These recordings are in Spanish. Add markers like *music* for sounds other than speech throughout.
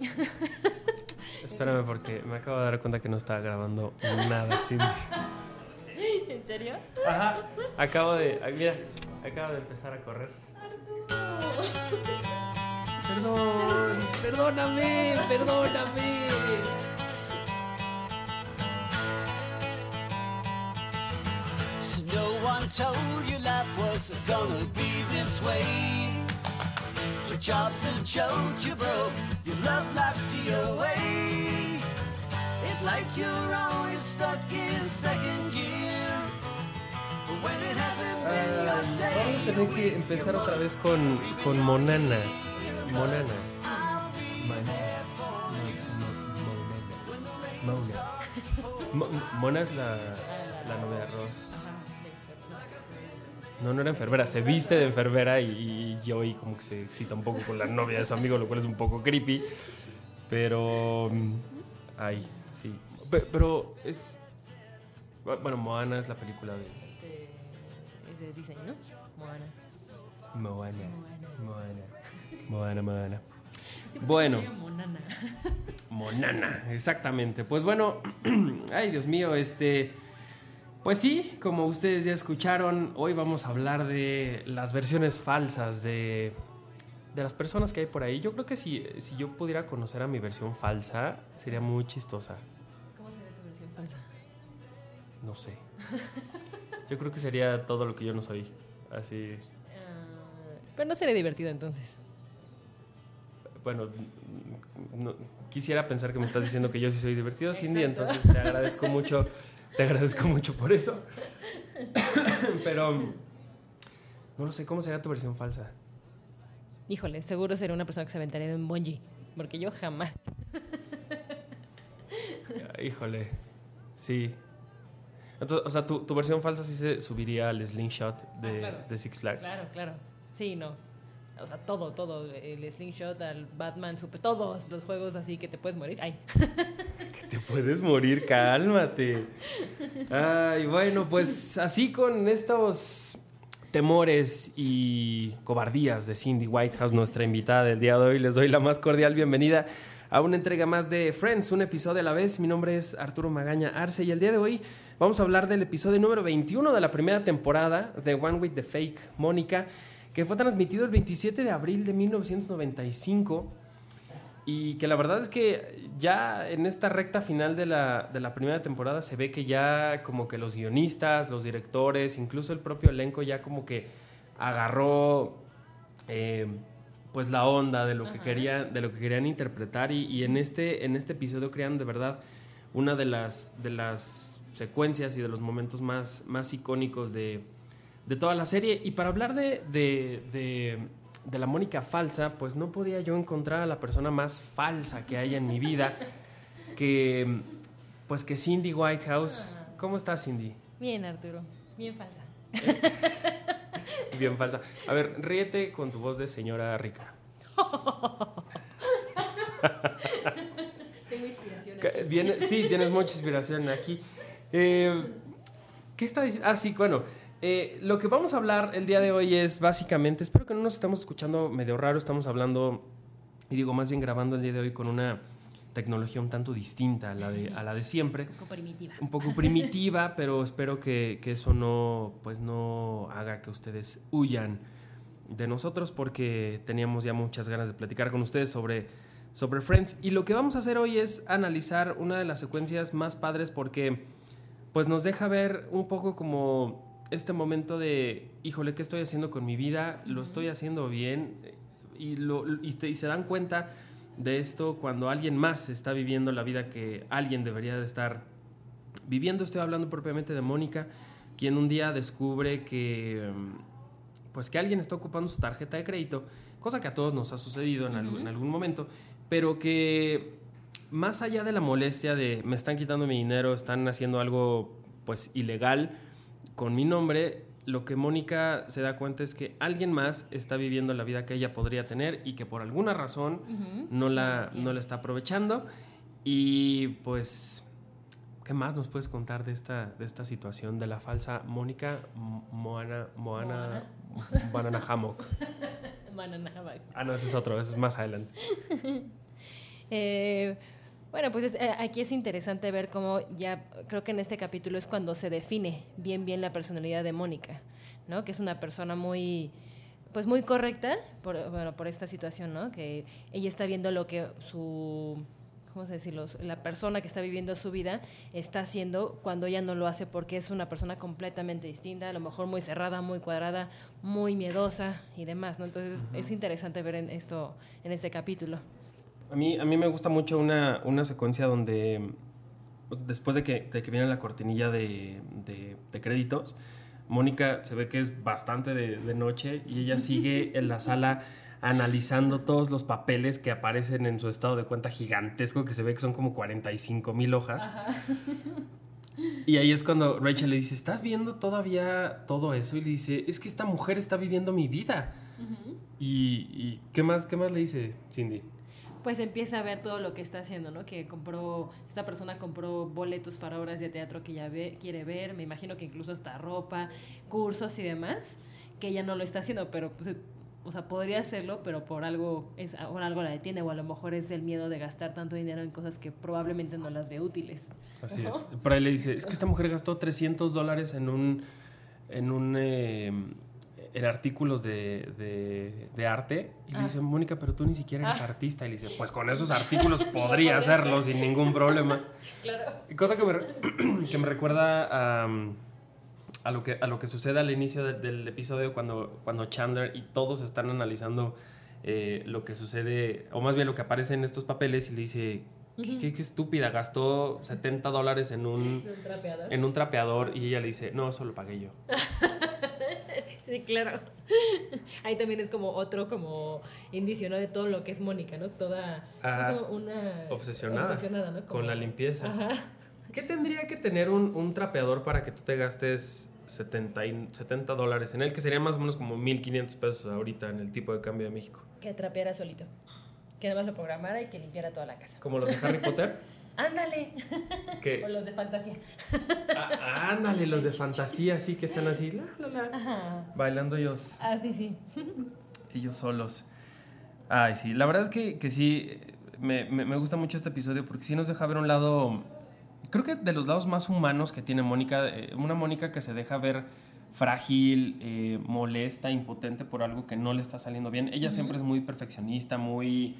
*laughs* Espérame porque me acabo de dar cuenta que no estaba grabando nada, Cindy. ¿En serio? Ajá, acabo de, mira, acabo de empezar a correr. Perdón, perdóname, perdóname. So no one told you life was gonna be this way. Your job's a joke, you broke, your love to your way. It's like you're always stuck in second gear. But when it hasn't been your Ah, day, vamos a tener que empezar otra vez con, con Monana. Monana. Monana. Mona. Mo- Mona es la, la novia de Ross. No, no era enfermera, se viste de enfermera y, y Joey como que se excita un poco con la novia de su amigo, lo cual es un poco creepy. Pero... mm, Ay, sí. Pe- Pero es... Bueno, Moana es la película de... De- es de Disney, ¿no? Moana. Moana. Moana. Moana, *laughs* Moana. Bueno. Monana. Monana, exactamente. Pues bueno, *clears throat* ay Dios mío, este... Pues sí, como ustedes ya escucharon, hoy vamos a hablar de las versiones falsas de, de las personas que hay por ahí. Yo creo que si, si yo pudiera conocer a mi versión falsa, sería muy chistosa. ¿Cómo sería tu versión falsa? No sé. Yo creo que sería todo lo que yo no soy. Así, Ah, pero no sería divertido entonces. bueno, no- quisiera pensar que me estás diciendo que yo sí soy divertido, Cindy, entonces te agradezco mucho, te agradezco mucho por eso. *coughs* Pero no lo sé, ¿cómo sería tu versión falsa? Híjole, seguro sería una persona que se aventaría de un bungee. Porque yo jamás. Híjole, sí. Entonces, o sea, tu, tu versión falsa sí se subiría al slingshot de, Ah, claro. de Six Flags. Claro, claro. Sí, no. O sea, todo, todo. El slingshot, al Batman, super, todos los juegos así que te puedes morir. Ay. *laughs* *laughs* Te puedes morir, cálmate. Ay, bueno, pues así con estos temores y cobardías de Cindy Whitehouse, nuestra invitada del día de hoy, les doy la más cordial bienvenida a una entrega más de Friends, un episodio a la vez. Mi nombre es Arturo Magaña Arce y el día de hoy vamos a hablar del episodio número 21 de la primera temporada de One with the Fake Mónica, que fue transmitido el 27 de abril de 1995. Y que la verdad es que ya en esta recta final de la, de la primera temporada se ve que ya como que los guionistas, los directores, incluso el propio elenco ya como que agarró eh, pues la onda de lo que querían, de lo que querían interpretar y, y en este, en este episodio crean de verdad una de las, de las secuencias y de los momentos más, más icónicos de, de toda la serie. Y para hablar de, de, de, de la Mónica falsa, pues no podía yo encontrar a la persona más falsa que haya en mi vida, que pues que Cindy Whitehouse. ¿Cómo estás, Cindy? Bien, Arturo. Bien falsa. *laughs* Bien falsa. A ver, ríete con tu voz de señora rica. Tengo inspiración. Viene- sí, tienes mucha inspiración aquí. Eh, ¿Qué está diciendo? Ah, sí, bueno. Eh, lo que vamos a hablar el día de hoy es básicamente, espero que no nos estemos escuchando medio raro, estamos hablando, y digo más bien grabando el día de hoy con una tecnología un tanto distinta a la de, a la de siempre. Un poco primitiva. un poco primitiva, *laughs* pero espero que, que eso no, pues no haga que ustedes huyan de nosotros porque teníamos ya muchas ganas de platicar con ustedes sobre, sobre Friends. Y lo que vamos a hacer hoy es analizar una de las secuencias más padres porque pues nos deja ver un poco como este momento de, híjole, ¿qué estoy haciendo con mi vida? ¿Lo estoy haciendo bien? Y, lo, y, te- y se dan cuenta de esto cuando alguien más está viviendo la vida que alguien debería de estar viviendo. Estoy hablando propiamente de Mónica, quien un día descubre que mm, pues que alguien está ocupando su tarjeta de crédito, cosa que a todos nos ha sucedido en, algún, en algún momento, pero que más allá de la molestia de me están quitando mi dinero, están haciendo algo pues ilegal con mi nombre, lo que Mónica se da cuenta es que alguien más está viviendo la vida que ella podría tener y que por alguna razón no la, no la está aprovechando. Y pues, ¿qué más nos puedes contar de esta, de esta situación de la falsa Mónica Moana, Moana, *laughs* Banana Hammock? *laughs* Banana hammock. Ah, no, ese es otro, ese es más adelante. *laughs* Eh, bueno, pues es- eh, aquí es interesante ver cómo ya, creo que en este capítulo es cuando se define bien, bien la personalidad de Mónica, ¿no? Que es una persona muy, pues muy correcta por, bueno, por esta situación, ¿no? Que ella está viendo lo que su, ¿cómo se decirlo? La persona que está viviendo su vida está haciendo cuando ella no lo hace porque es una persona completamente distinta, a lo mejor muy cerrada, muy cuadrada, muy miedosa y demás, ¿no? Entonces es interesante ver en esto, en este capítulo. A mí, a mí me gusta mucho una, una secuencia donde, pues, después de que, de que viene la cortinilla de, de- de créditos, Mónica se ve que es bastante de, de noche y ella *laughs* sigue en la sala analizando todos los papeles que aparecen en su estado de cuenta gigantesco, que se ve que son como 45 mil hojas. Y ahí es cuando Rachel le dice, ¿estás viendo todavía todo eso? Y le dice, es que esta mujer está viviendo mi vida. y, y ¿qué, más, ¿qué más le dice Cindy? Pues empieza a ver todo lo que está haciendo, ¿no? Que compró, esta persona compró boletos para obras de teatro que ya ve, quiere ver, me imagino que incluso hasta ropa, cursos y demás, que ella no lo está haciendo, pero pues, o sea, podría hacerlo, pero por algo, es, por algo la detiene, o a lo mejor es el miedo de gastar tanto dinero en cosas que probablemente no las ve útiles. Así es. Por ahí le dice, es que esta mujer gastó 300 dólares en un, en un, eh, en artículos de, de, de arte. Y le Ah. dice, Mónica, pero tú ni siquiera eres Ah. artista. Y le dice, *laughs* pues con esos artículos *laughs* podría hacerlo sin ningún problema. *laughs* Claro. Cosa que me, *clears throat* que me recuerda a, a, lo que, a lo que sucede al inicio de- del episodio cuando, cuando Chandler y todos están analizando eh, lo que sucede, o más bien lo que aparece en estos papeles y le dice, ¿qué, qué- qué estúpida, gastó 70 dólares en un, en un trapeador y ella le dice, no, eso lo pagué yo. Sí, claro. *laughs* Ahí también es como otro como indicio, ¿no? De todo lo que es Mónica, ¿no? Toda Ah, una Obsesionada, obsesionada, ¿no? con la limpieza. Ajá. ¿Qué tendría que tener un, un trapeador para que tú te gastes 70, y- 70 dólares en él? Que sería más o menos como 1.500 pesos ahorita en el tipo de cambio de México. Que trapeara solito. Que nada más lo programara y que limpiara toda la casa. Como los de Harry *laughs* Potter. ¡Ándale! *laughs* O los de fantasía. Ah, ándale, los de fantasía, sí, que están así, la, la, la, Ajá. bailando ellos, Ah, sí, sí. ellos solos. Ay, sí, la verdad es que, que sí, me, me- me gusta mucho este episodio porque sí nos deja ver un lado, creo que de los lados más humanos que tiene Mónica, eh, una Mónica que se deja ver frágil, eh, molesta, impotente por algo que no le está saliendo bien. Ella siempre es muy perfeccionista, muy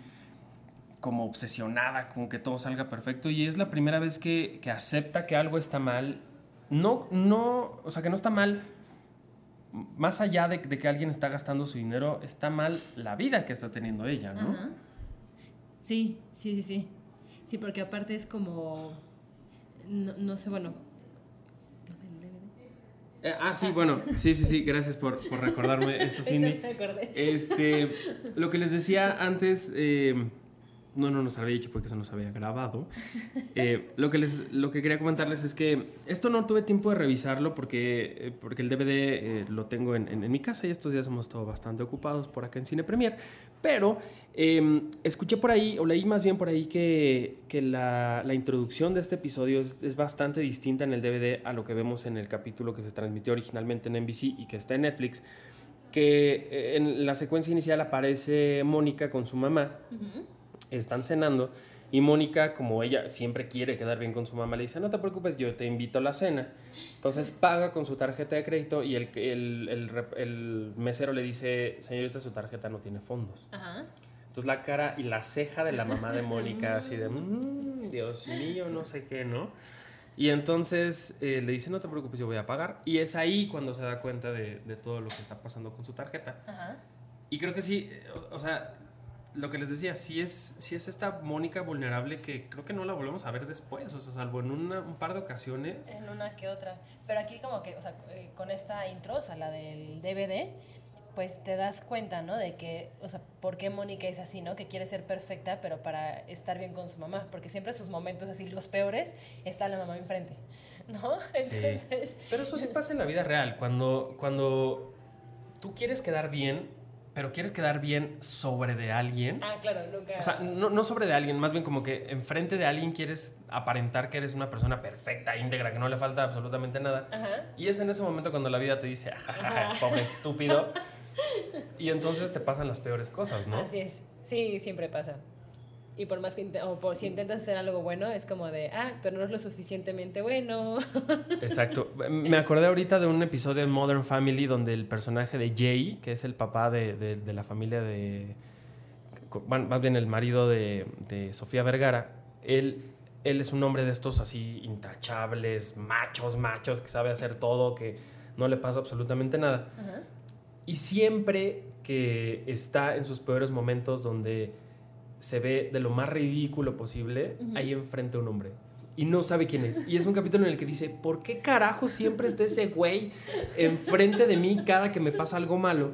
como obsesionada con que todo salga perfecto y es la primera vez que, que acepta que algo está mal. No, no, o sea, que no está mal más allá de, de que alguien está gastando su dinero, está mal la vida que está teniendo ella, ¿no? Ajá. Sí, sí, sí, sí. Sí, porque aparte es como. No, no sé, bueno. Eh, ah, sí, bueno, sí, sí, sí, gracias por, por recordarme eso, *laughs* Cindy. Este, lo que les decía antes, eh, no, no nos había dicho porque eso nos había grabado. *laughs* Eh, lo, que les, lo que quería comentarles es que esto no tuve tiempo de revisarlo porque, eh, porque el DVD eh, lo tengo en, en- en mi casa y estos días hemos estado bastante ocupados por acá en Cine Premier. Pero eh, escuché por ahí, o leí más bien por ahí, que, que la, la introducción de este episodio es, es bastante distinta en el DVD a lo que vemos en el capítulo que se transmitió originalmente en NBC y que está en Netflix que en la secuencia inicial aparece Mónica con su mamá, Ujú. Están cenando y Mónica, como ella siempre quiere quedar bien con su mamá, le dice, no te preocupes, yo te invito a la cena. Entonces paga con su tarjeta de crédito y el, el, el mesero le dice, señorita, su tarjeta no tiene fondos. Ajá. Entonces la cara y la ceja de la mamá de Mónica *laughs* así de, "Mm, Dios mío, no sé qué, ¿no? Y entonces eh, le dice, no te preocupes, yo voy a pagar. Y es ahí cuando se da cuenta de, de todo lo que está pasando con su tarjeta. Ajá. Y creo que sí, o, o sea, lo que les decía, sí es, sí es esta Mónica vulnerable que creo que no la volvemos a ver después, o sea, salvo en una- un par de ocasiones. En una que otra. Pero aquí como que, o sea, eh, con esta intro, o sea, la del DVD, pues te das cuenta, ¿no? De que, o sea, por qué Mónica es así, ¿no? Que quiere ser perfecta, pero para estar bien con su mamá. Porque siempre sus momentos así, los peores, está la mamá enfrente, *laughs* ¿no? Sí. Entonces, Pero eso sí pasa en la vida real, cuando, cuando tú quieres quedar bien, pero quieres quedar bien sobre de alguien. ah, claro, nunca... O sea, no, no sobre de alguien, más bien como que enfrente de alguien quieres aparentar que eres una persona perfecta, íntegra, que no le falta absolutamente nada. Ajá. Y es en ese momento cuando la vida te dice, "Ajajaja, *laughs* pobre estúpido. *laughs* Y entonces te pasan las peores cosas, ¿no? Así es. Sí, siempre pasa. Y por más que o por si intentas hacer algo bueno, es como de, ah, pero no es lo suficientemente bueno. *laughs* Exacto. Me acordé ahorita de un episodio en Modern Family donde el personaje de Jay, que es el papá de, de- de la familia de. Más bien el marido de, de Sofía Vergara, él, él es un hombre de estos así intachables, machos, machos, que sabe hacer todo, que no le pasa absolutamente nada. Ajá. Y siempre que está en sus peores momentos donde se ve de lo más ridículo posible, Ujú. ahí enfrente a un hombre. Y no sabe quién es. Y es un capítulo en el que dice, ¿por qué carajo siempre está ese güey enfrente de mí cada que me pasa algo malo?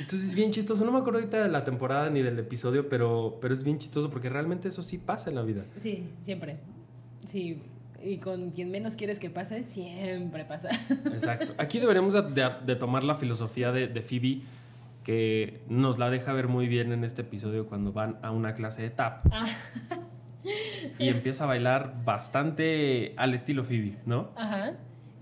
Entonces es bien chistoso. No me acuerdo ahorita de la temporada ni del episodio, pero, pero es bien chistoso porque realmente eso sí pasa en la vida. Sí, siempre. Sí, y con quien menos quieres que pase, siempre pasa. Exacto. Aquí deberíamos de, de- de tomar la filosofía de, de Phoebe, que nos la deja ver muy bien en este episodio cuando van a una clase de tap. Ah. Y empieza a bailar bastante al estilo Phoebe, ¿no? Ajá.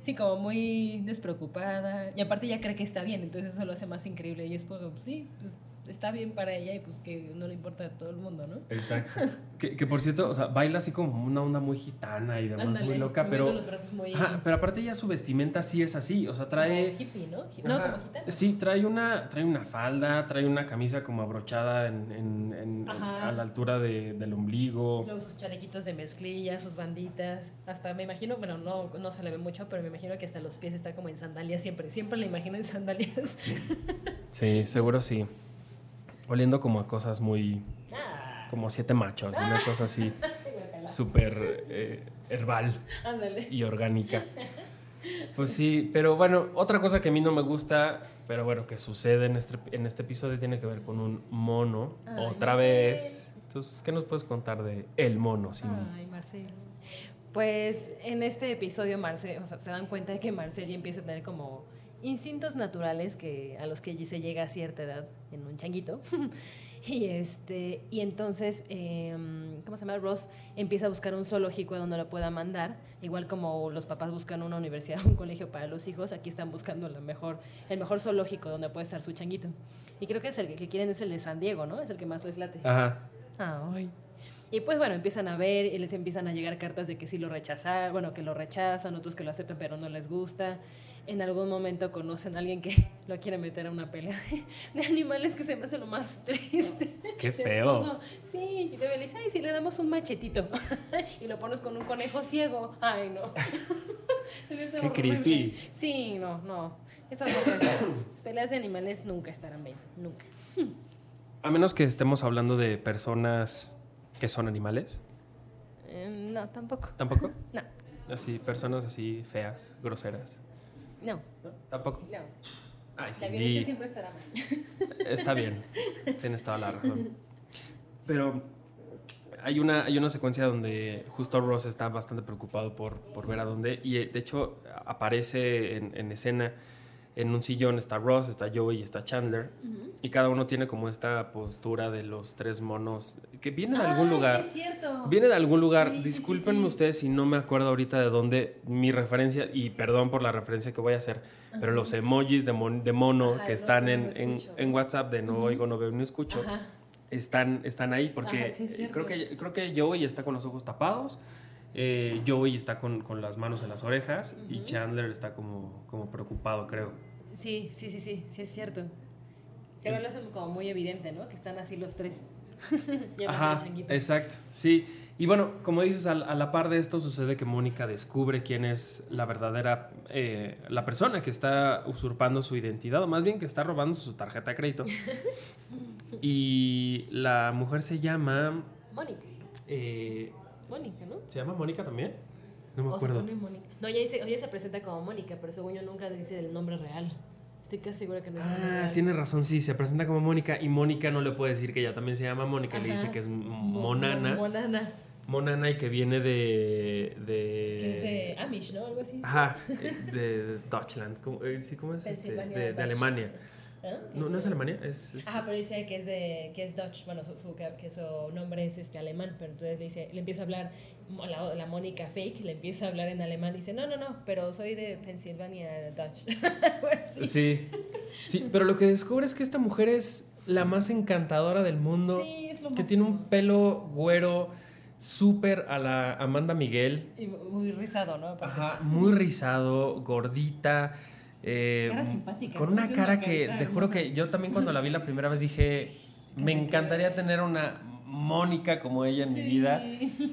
Sí, como muy despreocupada. Y aparte ya cree que está bien, entonces eso lo hace más increíble. Y es como, sí, pues está bien para ella y pues que no le importa a todo el mundo, ¿no? Exacto. *laughs* Que, que por cierto, o sea, baila así como una onda muy gitana y demás, Ándale, muy loca, pero... los brazos muy... Ajá, pero aparte ya su vestimenta sí es así, o sea, trae... como hippie, ¿no? No, Ajá. como gitana. Sí, trae una, trae una falda, trae una camisa como abrochada en, en- a la altura de- del ombligo. Luego sus chalequitos de mezclilla, sus banditas. Hasta me imagino, bueno, no, no se le ve mucho, pero me imagino que hasta los pies está como en sandalias siempre. Siempre le imagino en sandalias. Sí, *laughs* seguro sí. Oliendo como a cosas muy... Ah, como siete machos, una cosa así *laughs* súper eh, herbal ándale. y orgánica. Pues sí, pero bueno, otra cosa que a mí no me gusta, pero bueno, que sucede en este, en este episodio tiene que ver con un mono, Ay, otra vez. Entonces, ¿qué nos puedes contar de el mono, Cindy? Ay, Marcel. Pues en este episodio Marcel, o sea, se dan cuenta de que Marcel ya empieza a tener como instintos naturales que a los que se llega a cierta edad en un changuito. *laughs* y este y entonces, em, ¿cómo se llama? Ross empieza a buscar un zoológico a donde lo pueda mandar, igual como los papás buscan una universidad, *laughs* un colegio para los hijos, aquí están buscando la mejor, el mejor zoológico donde puede estar su changuito. Y creo que es el que quieren es el de San Diego, ¿no? Es el que más les late. Ajá. Ay. Y pues bueno, empiezan a ver y les empiezan a llegar cartas de que sí lo rechazan, bueno, que lo rechazan, otros que lo aceptan pero no les gusta. En algún momento conocen a alguien que *laughs* lo quiere meter a una pelea de, de animales que se me hace lo más *laughs* triste. Qué feo. Sí, y te dice, ay, si le damos un machetito *laughs* y lo pones con un conejo ciego. Ay, no. Qué creepy. Sí, no, no. Eso no se peleas de animales nunca estarán bien, nunca. A menos que estemos hablando de personas que son animales. Eh, no, tampoco. ¿Tampoco? No, Así, personas así feas, groseras. No, ¿No? ¿Tampoco? no. Ay, La violencia siempre estará mal. Está bien, *laughs* tienes toda la razón. *laughs* Pero hay una, hay una secuencia donde justo Ross está bastante preocupado por, por ver a dónde. Y eh, de hecho aparece en, en escena en un sillón está Ross, está Joey y está Chandler. Y cada uno tiene como esta postura de los tres monos que viene de algún Ay, lugar. Sí, es cierto. Viene de algún lugar. Sí, Discúlpenme sí. ustedes si no me acuerdo ahorita de dónde mi referencia, y perdón por la referencia que voy a hacer, pero los emojis de, mon- de mono Ajá, que están en, en- en WhatsApp de no oigo, no veo, no escucho, Ajá. están, están ahí porque Ajá, sí, creo, que, creo que Joey está con los ojos tapados, eh, Joey está con, con las manos en las orejas y. Chandler está como, como preocupado, creo. Sí, sí, sí, sí, sí es cierto. Pero lo hacen como muy evidente, ¿no? Que están así los tres. *laughs* Ajá, exacto, sí. Y bueno, como dices, a, la par de esto sucede que Mónica descubre quién es la verdadera, eh, la persona que está usurpando su identidad, o más bien que está robando su tarjeta de crédito. *laughs* y la mujer se llama, Mónica. eh, Mónica, ¿no? ¿se llama Mónica también? No me O se acuerdo. pone Mónica. No, ella, dice, ella se presenta como Mónica, pero según yo nunca dice el nombre real. Estoy casi segura que no es Ah, tiene razón, sí, se presenta como Mónica y Mónica no le puede decir que ella también se llama Mónica, le dice que es Mo- Monana. Monana. Monana y que viene de... de Que es de Amish, ¿no? Algo así. Ajá, eh, de Deutschland. ¿Cómo, eh, sí, ¿cómo es? Este, de. Alemania. ¿Ah? No, no es Alemania, es... es- Ajá, pero dice que es de que es Dutch, bueno, su, su- que su nombre es este alemán, pero entonces le dice, le empieza a hablar la, la Mónica fake, le empieza a hablar en alemán y dice, "No, no, no, pero soy de Pennsylvania Dutch." Así. *laughs* Sí. Sí, pero lo que descubre es que esta mujer es la más encantadora del mundo. Sí, es lo que más. tiene un pelo güero súper a la Amanda Miguel. Y muy rizado, ¿no? Aparte. Ajá, muy rizado, gordita. Eh, Cara simpática, Con una cara que, te juro que yo también cuando la vi la primera vez dije, *laughs* me encantaría tener una Mónica como ella en mi vida.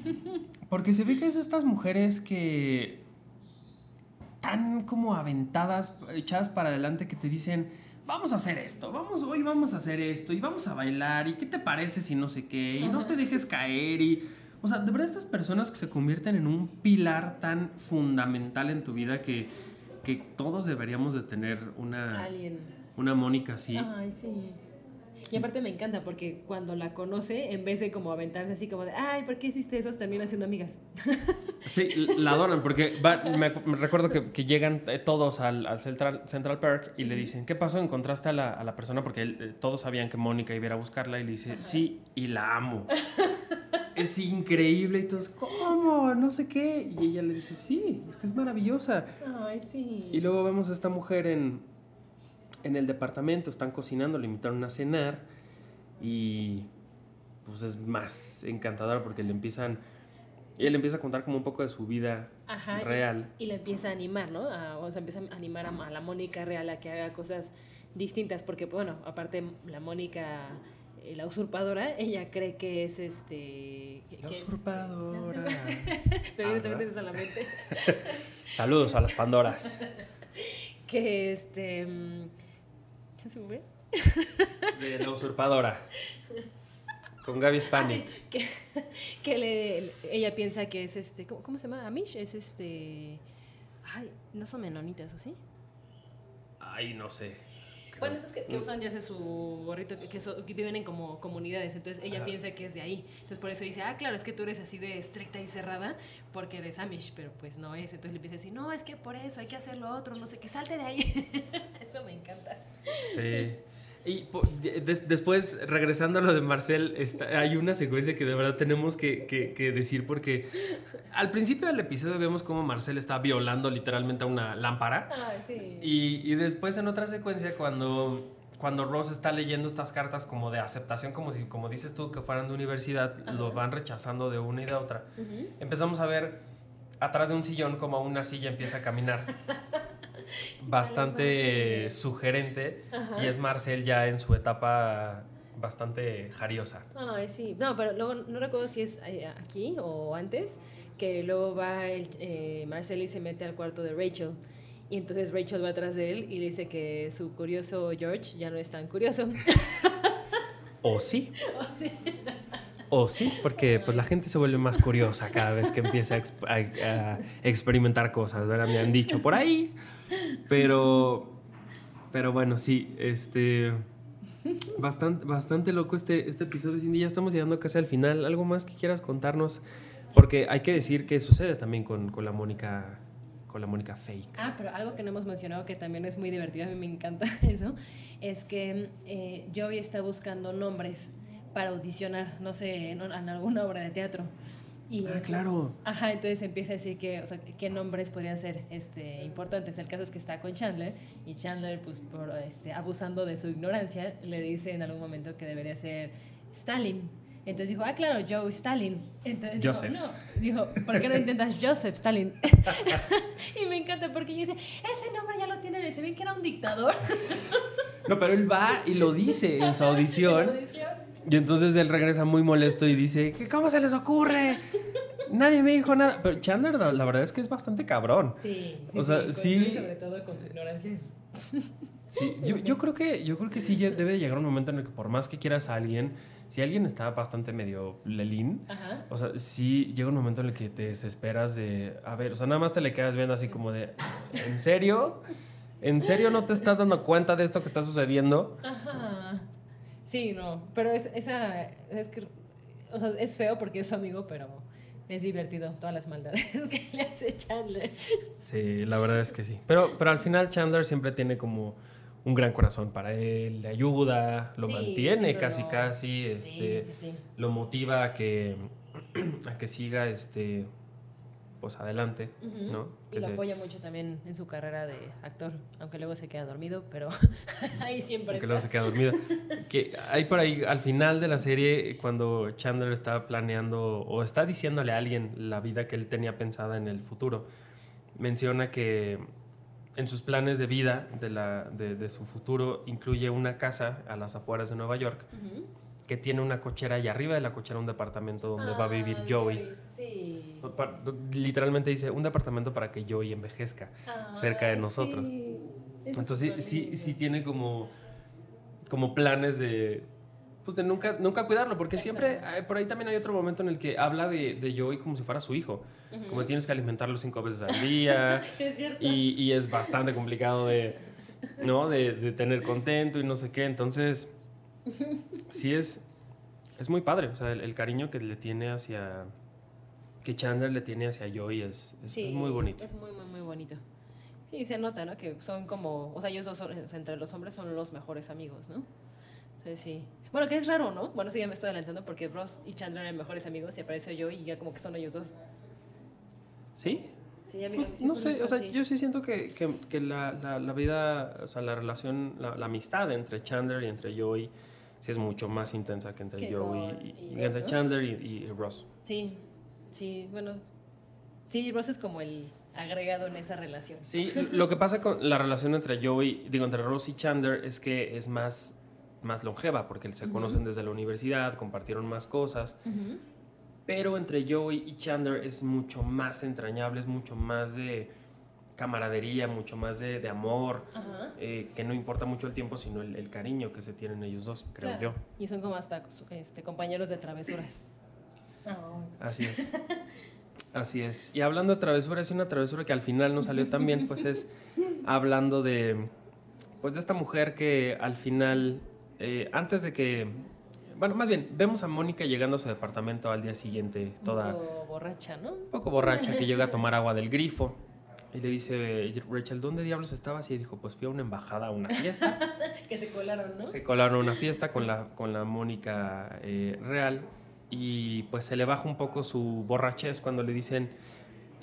*laughs* Porque se ve que es estas mujeres que tan como aventadas, echadas para adelante que te dicen, vamos a hacer esto, vamos, hoy vamos a hacer esto y vamos a bailar y qué te parece si no sé qué y no te dejes caer y... O sea, de verdad estas personas que se convierten en un pilar tan fundamental en tu vida que, que todos deberíamos de tener una, una Mónica así. Ay, sí. Y aparte me encanta porque cuando la conoce, en vez de como aventarse así como de, ay, ¿por qué hiciste eso? Termina siendo amigas. *laughs* Sí, la adoran porque va- me, recuerdo que, que llegan eh, todos al, al Central, Central Park y le dicen, ¿qué pasó? ¿Encontraste a la, a la persona? Porque él, eh, todos sabían que Mónica iba a buscarla y le dice, sí, y la amo. *laughs* es increíble y todos, ¿cómo? No sé qué. Y ella le dice, sí, es que es maravillosa. Ay, sí. Y luego vemos a esta mujer en, en el departamento, están cocinando, le invitaron a cenar y pues es más encantador porque le empiezan, él empieza a contar como un poco de su vida Ajá, real. Y, le empieza a animar, ¿no? A- o sea, empieza a animar a, a la Mónica real a que haga cosas distintas, porque, bueno, aparte la Mónica, la usurpadora, *laughs* ella cree que es este... que- La que es, usurpadora. *laughs* Te viene Ah, te ¿verdad? metes a la mente. *laughs* Saludos a las Pandoras. Que este... mm, ¿Ya se fue? De la usurpadora. Con Gaby Spani. Ah, sí, que, que le- ella piensa que es este... ¿Cómo, cómo se llama? Amish, es este... Ay, no son menonitas, ¿o sí? Ay, no sé. Bueno, esos que, que usan ya sé su gorrito, que, que so- que viven en como comunidades, entonces ella Ajá. piensa que es de ahí. Entonces por eso dice, ah, claro, es que tú eres así de estricta y cerrada porque eres Amish, pero pues no es. Entonces le empieza a decir, no, es que por eso hay que hacer lo otro, no sé, que salte de ahí. *laughs* eso me encanta. Sí. Y des- después, regresando a lo de Marcel, está- hay una secuencia que de verdad tenemos que, que- que decir porque al principio del episodio vemos cómo Marcel está violando literalmente a una lámpara. Ay, sí. Y, y después en otra secuencia cuando, cuando Ross está leyendo estas cartas como de aceptación, como si, como dices tú, que fueran de universidad, lo Ajá. van rechazando de una y de otra. Ujú. Empezamos a ver atrás de un sillón como una silla empieza a caminar. *laughs* Bastante sugerente. Ajá. Y es Marcel ya en su etapa bastante jariosa. Ay, sí. No, pero luego no recuerdo si es eh, aquí o antes, que luego va el, eh, Marcel y se mete al cuarto de Rachel. Y entonces Rachel va atrás de él y le dice que su curioso George ya no es tan curioso. *laughs* ¿O sí? *laughs* O sí, porque pues la gente se vuelve más curiosa cada vez que empieza a, exp- a- a experimentar cosas, ¿verdad? Me han dicho por ahí. Pero, pero bueno, sí, este... Bastante, bastante loco este, este episodio, Cindy. Ya estamos llegando casi al final. ¿Algo más que quieras contarnos? Porque hay que decir que sucede también con, con la Mónica con la Mónica fake. Ah, pero algo que no hemos mencionado que también es muy divertido, a mí me encanta *laughs* eso, es que eh, Joey está buscando nombres para audicionar, no sé, en, en alguna obra de teatro. Y, Ah, claro. Ajá, entonces empieza a decir que, o sea, qué nombres podrían ser este, importantes. El caso es que está con Chandler y Chandler, pues, por, este, abusando de su ignorancia, le dice en algún momento que debería ser Stalin. Entonces dijo, ah, claro, Joe Stalin. Entonces Joseph. dijo, no. Dijo, ¿por qué no intentas Joseph Stalin? *laughs* *laughs* y me encanta porque ella dice, ese nombre ya lo tienen, se ven que era un dictador. No, pero él va y lo dice en su *laughs* audición. Y entonces él regresa muy molesto y dice, "¿Qué- ¿cómo se les ocurre? Nadie me dijo nada. Pero Chandler, la la verdad es que es bastante cabrón. Sí, sí, O sea, sí- Sobre todo con su ignorancia. es- *laughs* Sí, yo, yo creo que, yo creo que sí debe de llegar un momento en el que por más que quieras a alguien, si alguien está bastante medio lelín, Ajá. o sea, sí llega un momento en el que te desesperas de, a ver, o sea, nada más te le quedas viendo así como de, ¿en serio? ¿En serio no te estás dando cuenta de esto que está sucediendo? Ajá. Sí, no, pero es, esa, es que, o sea, es feo porque es su amigo, pero es divertido todas las maldades *laughs* que le hace Chandler. Sí, la verdad es que sí. Pero, pero al final Chandler siempre tiene como un gran corazón para él, le ayuda, lo Sí, mantiene casi lo- casi, este, sí. lo motiva a que, *clears throat* a que siga este, pues adelante. ¿no? Y lo se- apoya mucho también en su carrera de actor, aunque luego se queda dormido, pero *laughs* ahí siempre que está. luego se queda dormida. que hay por ahí, al final de la serie, cuando Chandler está planeando o está diciéndole a alguien la vida que él tenía pensada en el futuro, menciona que en sus planes de vida de, la, de, de su futuro incluye una casa a las afueras de Nueva York que tiene una cochera y arriba de la cochera un departamento donde va a vivir Ah, Joey. Literalmente dice un departamento para que Joey envejezca. cerca de nosotros. sí. Entonces sí, sí, tiene como, como planes de, pues de nunca, nunca cuidarlo, porque siempre, Exacto. por ahí también hay otro momento en el que habla de, de Joey como si fuera su hijo, como tienes que alimentarlo cinco veces al *laughs* día es y, y es bastante complicado de, ¿no? de, de tener contento y no sé qué, entonces *laughs* sí es, es muy padre, o sea, el, el cariño que le tiene hacia, que Chandler le tiene hacia Joey es, es- Sí, es muy bonito. Es muy, muy, muy bonito. Sí, se nota, ¿no? Que son como, o sea, ellos dos son- entre los hombres son los mejores amigos, ¿no? Sí, sí. Bueno, que es raro, ¿no? Bueno, sí, ya me estoy adelantando porque Ross y Chandler eran mejores amigos y aparece yo y ya como que son ellos dos. ¿Sí? Sí, ya Pues, no sé, o sea, yo sí siento que, que- que la, la- la vida, o sea, la relación, la, la amistad entre Chandler y entre Joey, sí es mucho más intensa que entre Que Joey y, y y Ross, entre. Chandler y, y Ross. Sí, sí, bueno. Sí, Ross es como el agregado en esa relación. Sí, lo que pasa con la relación entre Joey, digo, entre Ross y Chandler es que es más, más longeva, porque se conocen desde la universidad, compartieron más cosas, pero entre Joey y Chandler es mucho más entrañable, es mucho más de camaradería, mucho más de, de amor, eh, que no importa mucho el tiempo, sino el, el cariño que se tienen ellos dos, creo Claro. yo. Y son como hasta este, compañeros de travesuras. Así es. *laughs* Así es. Y hablando de travesuras, y una travesura que al final no salió tan bien, pues es hablando de, pues de esta mujer que al final, eh, antes de que, bueno, más bien, vemos a Mónica llegando a su departamento al día siguiente, toda Un poco borracha, ¿no? un poco borracha, que llega a tomar agua del grifo. Y le dice, Rachel, ¿dónde diablos estabas? Y dijo, pues fui a una embajada, a una fiesta. *laughs* Que se colaron, ¿no? Se colaron a una fiesta con la, con la Mónica eh, Real y pues se le baja un poco su borrachez cuando le dicen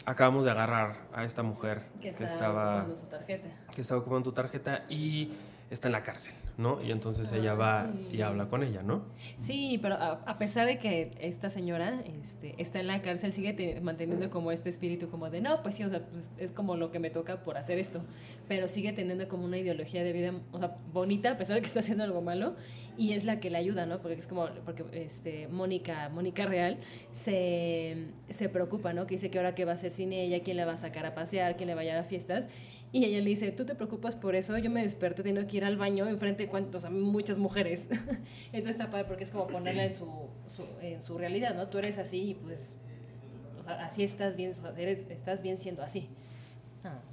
acabamos de agarrar a esta mujer Que, que, estaba, ocupando su tarjeta. que estaba ocupando tu tarjeta y está en la cárcel, ¿no? Y entonces ella Ah, va sí. y habla con ella, ¿no? Sí, pero a, a pesar de que esta señora este, está en la cárcel, sigue te- manteniendo como este espíritu como de, no, pues sí, o sea, pues es como lo que me toca por hacer esto, pero sigue teniendo como una ideología de vida, o sea, bonita, a pesar de que está haciendo algo malo, y es la que le ayuda, ¿no? Porque es como, porque este, Mónica, Mónica Real se, se preocupa, ¿no? Que dice que ahora qué va a hacer sin ella, quién la va a sacar a pasear, quién le va a llevar a fiestas, y ella le dice, tú te preocupas por eso, yo me desperté teniendo que ir al baño enfrente de sea, muchas mujeres. *laughs* Entonces está padre porque es como ponerla en su, su- en su realidad, ¿no? Tú eres así y pues, así estás bien, estás bien siendo así.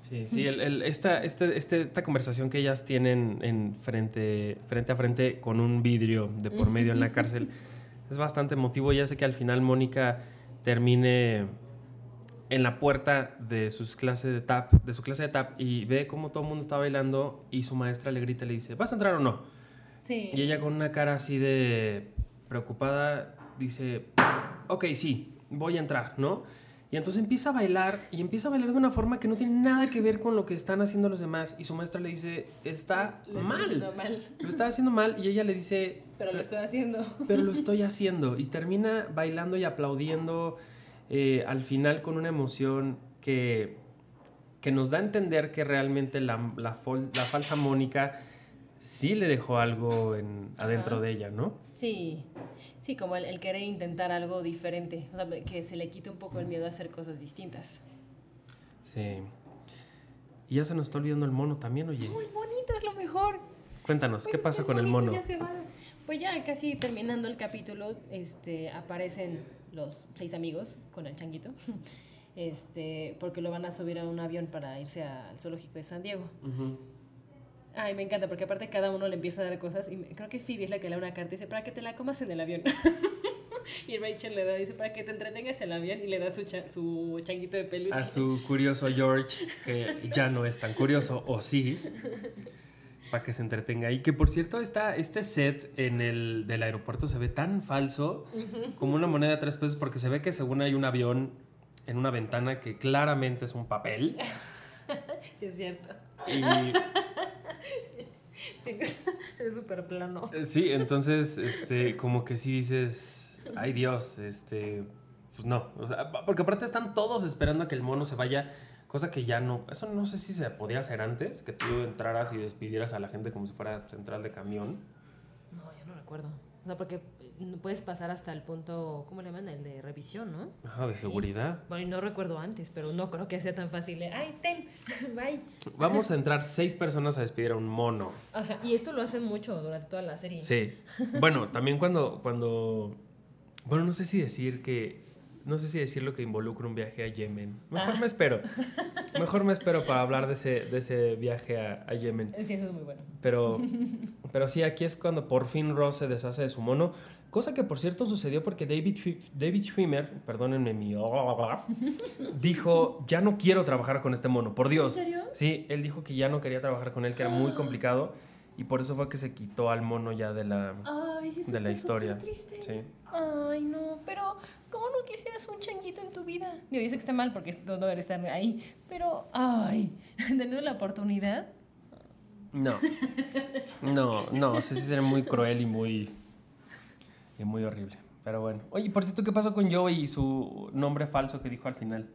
Sí, sí, el- el- esta, este, este- esta conversación que ellas tienen en frente, frente a frente con un vidrio de por medio en la cárcel *laughs* es bastante emotivo. Ya sé que al final Mónica termine en la puerta de sus clases de tap, de su clase de tap y ve cómo todo el mundo está bailando y su maestra le grita y le dice, ¿vas a entrar o no? Sí. Y ella con una cara así de preocupada dice, ok, sí, voy a entrar, ¿no? Y entonces empieza a bailar y empieza a bailar de una forma que no tiene nada que ver con lo que están haciendo los demás. Y su maestra le dice, está Lo mal, mal, lo está haciendo mal. Y ella le dice, pero lo estoy haciendo. pero lo *laughs* estoy haciendo. Y termina bailando y aplaudiendo eh, al final con una emoción que, que nos da a entender que realmente la, la fol- la falsa Mónica sí le dejó algo en, adentro Ajá. de ella, ¿no? Sí, sí, como el, el querer intentar algo diferente, o sea, que se le quite un poco el miedo a hacer cosas distintas. Sí. Y ya se nos está olvidando el mono también, oye. Muy bonito, es lo mejor. Cuéntanos, ¿qué Pues pasa con el mono? ya se va. Pues ya casi terminando el capítulo, este, aparecen los seis amigos con el changuito, *laughs* este, porque lo van a subir a un avión para irse al zoológico de San Diego. Ujú. Ay, me encanta, porque aparte cada uno le empieza a dar cosas, y creo que Phoebe es la que le da una carta y dice, para que te la comas en el avión. *laughs* y Rachel le da, dice, para que te entretengas en el avión, y le da su, cha- su changuito de peluche. A su curioso George, que ya no es tan curioso, o sí, para que se entretenga. Y que por cierto, está, este set en el del aeropuerto se ve tan falso como una moneda de tres pesos, porque se ve que según hay un avión en una ventana que claramente es un papel. *laughs* Sí, es cierto. Y Sí, *laughs* es súper plano. eh, sí, entonces, este, como que sí dices, ay Dios, este, pues no. O sea, porque aparte están todos esperando a que el mono se vaya, cosa que ya no, eso no sé si se podía hacer antes, que tú entraras y despidieras a la gente como si fuera central de camión. No, yo no recuerdo. O sea, porque puedes pasar hasta el punto, ¿cómo le llaman? El de revisión, ¿no? Ajá, de Sí. seguridad. Bueno, y no recuerdo antes, pero no creo que sea tan fácil. de, Ay, ten, *laughs* bye. Vamos a *laughs* entrar seis personas a despedir a un mono. Ajá, y esto lo hacen mucho durante toda la serie. Sí. Bueno, también cuando, cuando. Bueno, no sé si decir que. No sé si decir lo que involucra un viaje a Yemen. Mejor Ah. me espero. *laughs* Mejor me espero para hablar de ese, de ese viaje a, a Yemen. Sí, eso es muy bueno. Pero, *laughs* pero sí, aquí es cuando por fin Ross se deshace de su mono. Cosa que por cierto sucedió porque David, David Schwimmer, perdónenme mi. *laughs* dijo: Ya no quiero trabajar con este mono, por Dios. ¿En serio? Sí, él dijo que ya no quería trabajar con él, que era muy *gasps* complicado. Y por eso fue que se quitó al mono ya de la, Ay, eso de la historia. triste. Sí. Ay, no, pero ¿cómo no quisieras un changuito en tu vida? Digo, yo sé que está mal porque no debería estar ahí, pero, ay, *laughs* teniendo la oportunidad. No. No, no, sí, sí sería muy cruel y muy. y muy horrible. Pero bueno. Oye, por cierto, ¿qué pasó con Joey y su nombre falso que dijo al final?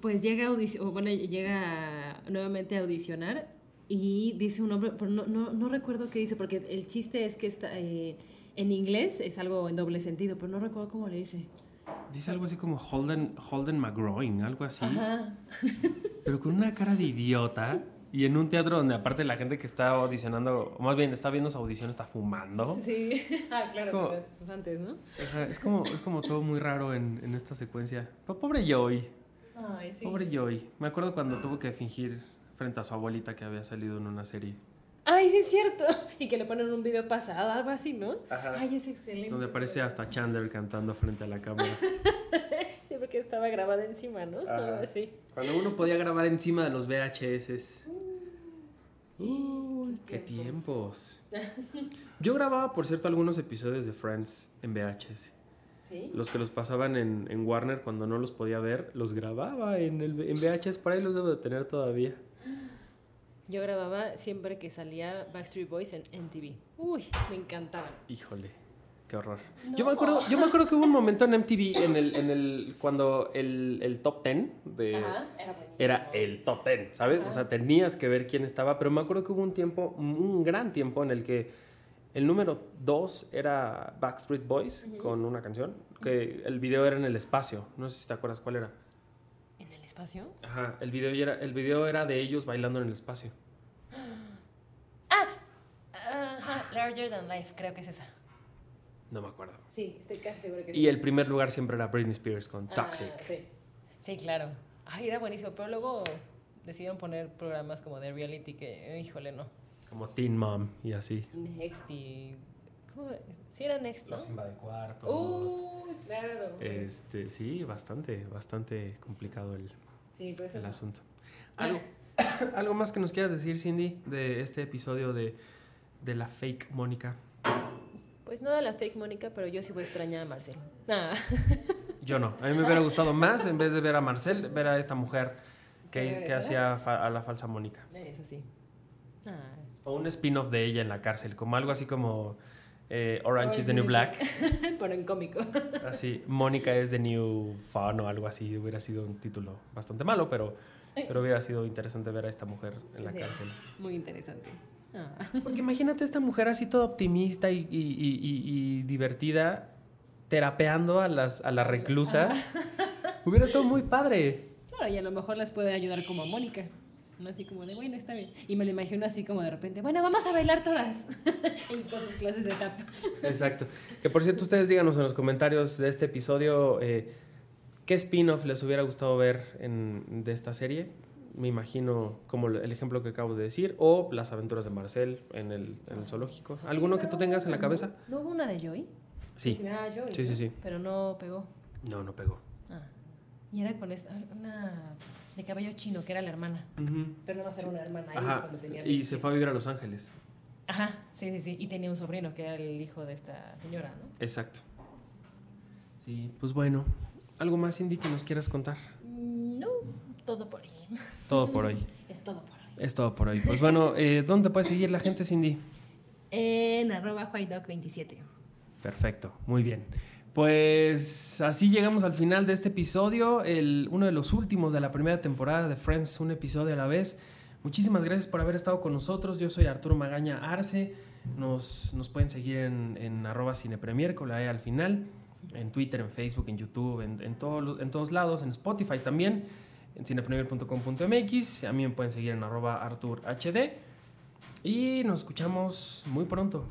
Pues llega a o bueno, llega nuevamente a audicionar y dice un nombre, pero no, no, no recuerdo qué dice, porque el chiste es que está, eh, en inglés es algo en doble sentido, pero no recuerdo cómo le dice. Dice algo así como Holden, Holden McGroin, algo así. Ajá. Pero con una cara de idiota. Y en un teatro donde aparte la gente que está audicionando, o más bien está viendo su audición, está fumando. Sí. *laughs* Ah, claro, Como- pero, pues antes, ¿no? Ajá, es, como, es como todo muy raro en, en esta secuencia. Po- Pobre Joey, Ay, sí. pobre Joey. Me acuerdo cuando tuvo que fingir frente a su abuelita que había salido en una serie. Ay, sí es cierto. *laughs* Y que le ponen un video pasado, algo así, ¿no? Ajá. Ay, es excelente. Donde aparece hasta Chandler cantando frente a la cámara. *laughs* Sí, porque estaba grabada encima, ¿no? Ajá. Algo así. Cuando uno podía grabar encima de los VHS. Uy, qué tiempos. tiempos. *laughs* Yo grababa, por cierto, algunos episodios de Friends en VHS. ¿Sí? Los que los pasaban en, en Warner cuando no los podía ver, los grababa en, el, en VHS. Por ahí los debo de tener todavía. Yo grababa siempre que salía Backstreet Boys en MTV. Uy, me encantaban. Híjole, qué horror. No. Yo, me acuerdo, yo me acuerdo que hubo un momento en MTV en el, en el, cuando el, el top 10 de, Ajá, era el top 10, ¿sabes? Ajá. O sea, tenías que ver quién estaba, pero me acuerdo que hubo un tiempo, un gran tiempo en el que el número 2 era Backstreet Boys con una canción, que el video era en el espacio, no sé si te acuerdas cuál era. ¿En el espacio? Ajá, el video era, el video era de ellos bailando en el espacio. *gasps* Ah, ajá, Larger Than Life, creo que es esa. No me acuerdo. Sí, estoy casi segura que Y el primer lugar siempre era Britney Spears con Ah, Toxic. sí. sí, claro. Ay, era buenísimo, pero luego decidieron poner programas como de reality que, híjole, no. Como Teen Mom y así. Next y... Sí era Next, ¿no? Los invade cuartos. Uh, claro. Este, sí, bastante, bastante complicado el, sí, pues el asunto. ¿Algo, *coughs* ¿Algo más que nos quieras decir, Cindy, de este episodio de, de la fake Mónica? Pues nada, la fake Mónica, pero yo sí voy a extrañar a Marcel. Ah. *laughs* Yo no. A mí me hubiera gustado más, en vez de ver a Marcel, ver a esta mujer ¿Que que, hacía a la falsa Mónica. Eso sí. Ah. O un spin-off de ella en la cárcel, como algo así como eh, Orange is the New Black. *laughs* pero en cómico. Así, Mónica es the New Fun o algo así. Hubiera sido un título bastante malo, pero, pero hubiera sido interesante ver a esta mujer en la Sí. cárcel. Muy interesante. Ah. Porque imagínate esta mujer así toda optimista y, y- y- y- divertida, terapeando a, las, a la reclusa. Hubiera estado muy padre. Claro, y a lo mejor las puede ayudar como a Mónica. No así como de, bueno, está bien. Y me lo imagino así como de repente, bueno, vamos a bailar todas. *laughs* y con sus clases de tap. Exacto. Que por cierto, ustedes díganos en los comentarios de este episodio eh, qué spin-off les hubiera gustado ver en- de esta serie. Me imagino como el ejemplo que acabo de decir, o las aventuras de Marcel en el, en el zoológico. ¿Alguno que tú tengas en la cabeza? ¿No hubo una de Joy? Sí. Ah, Joy. Sí, sí, ¿no? sí. Pero no pegó. No, no pegó. Ah. Y era con esta, una de cabello chino, que era la hermana. Pero no va a ser una hermana ahí Ajá. cuando tenía Y 27. se fue a vivir a Los Ángeles. Ajá, sí, sí, sí. Y tenía un sobrino que era el hijo de esta señora, ¿no? Exacto. Sí, pues bueno, ¿Algo más, Cindy, que nos quieras contar? Mm, No, todo por hoy. Todo por hoy. *laughs* Es todo por hoy. Es todo por hoy. Pues bueno, eh, ¿dónde puede seguir la gente, Cindy? En arroba whitedoc27. Perfecto, muy bien. Pues así llegamos al final de este episodio, el, uno de los últimos de la primera temporada de Friends, un episodio a la vez. Muchísimas gracias por haber estado con nosotros. Yo soy Arturo Magaña Arce. Nos, nos pueden seguir en, arroba cinepremier con la E al final, en Twitter, en Facebook, en YouTube, en, en, en todos lados, en Spotify también, en cinepremier.com.mx. A mí me pueden seguir en arroba arturhd. Y nos escuchamos muy pronto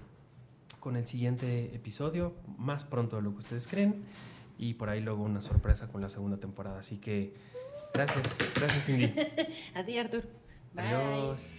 con el siguiente episodio, más pronto de lo que ustedes creen. Y por ahí luego una sorpresa con la segunda temporada. Así que gracias, gracias Cindy. *laughs* A ti, Artur. Bye. Adiós.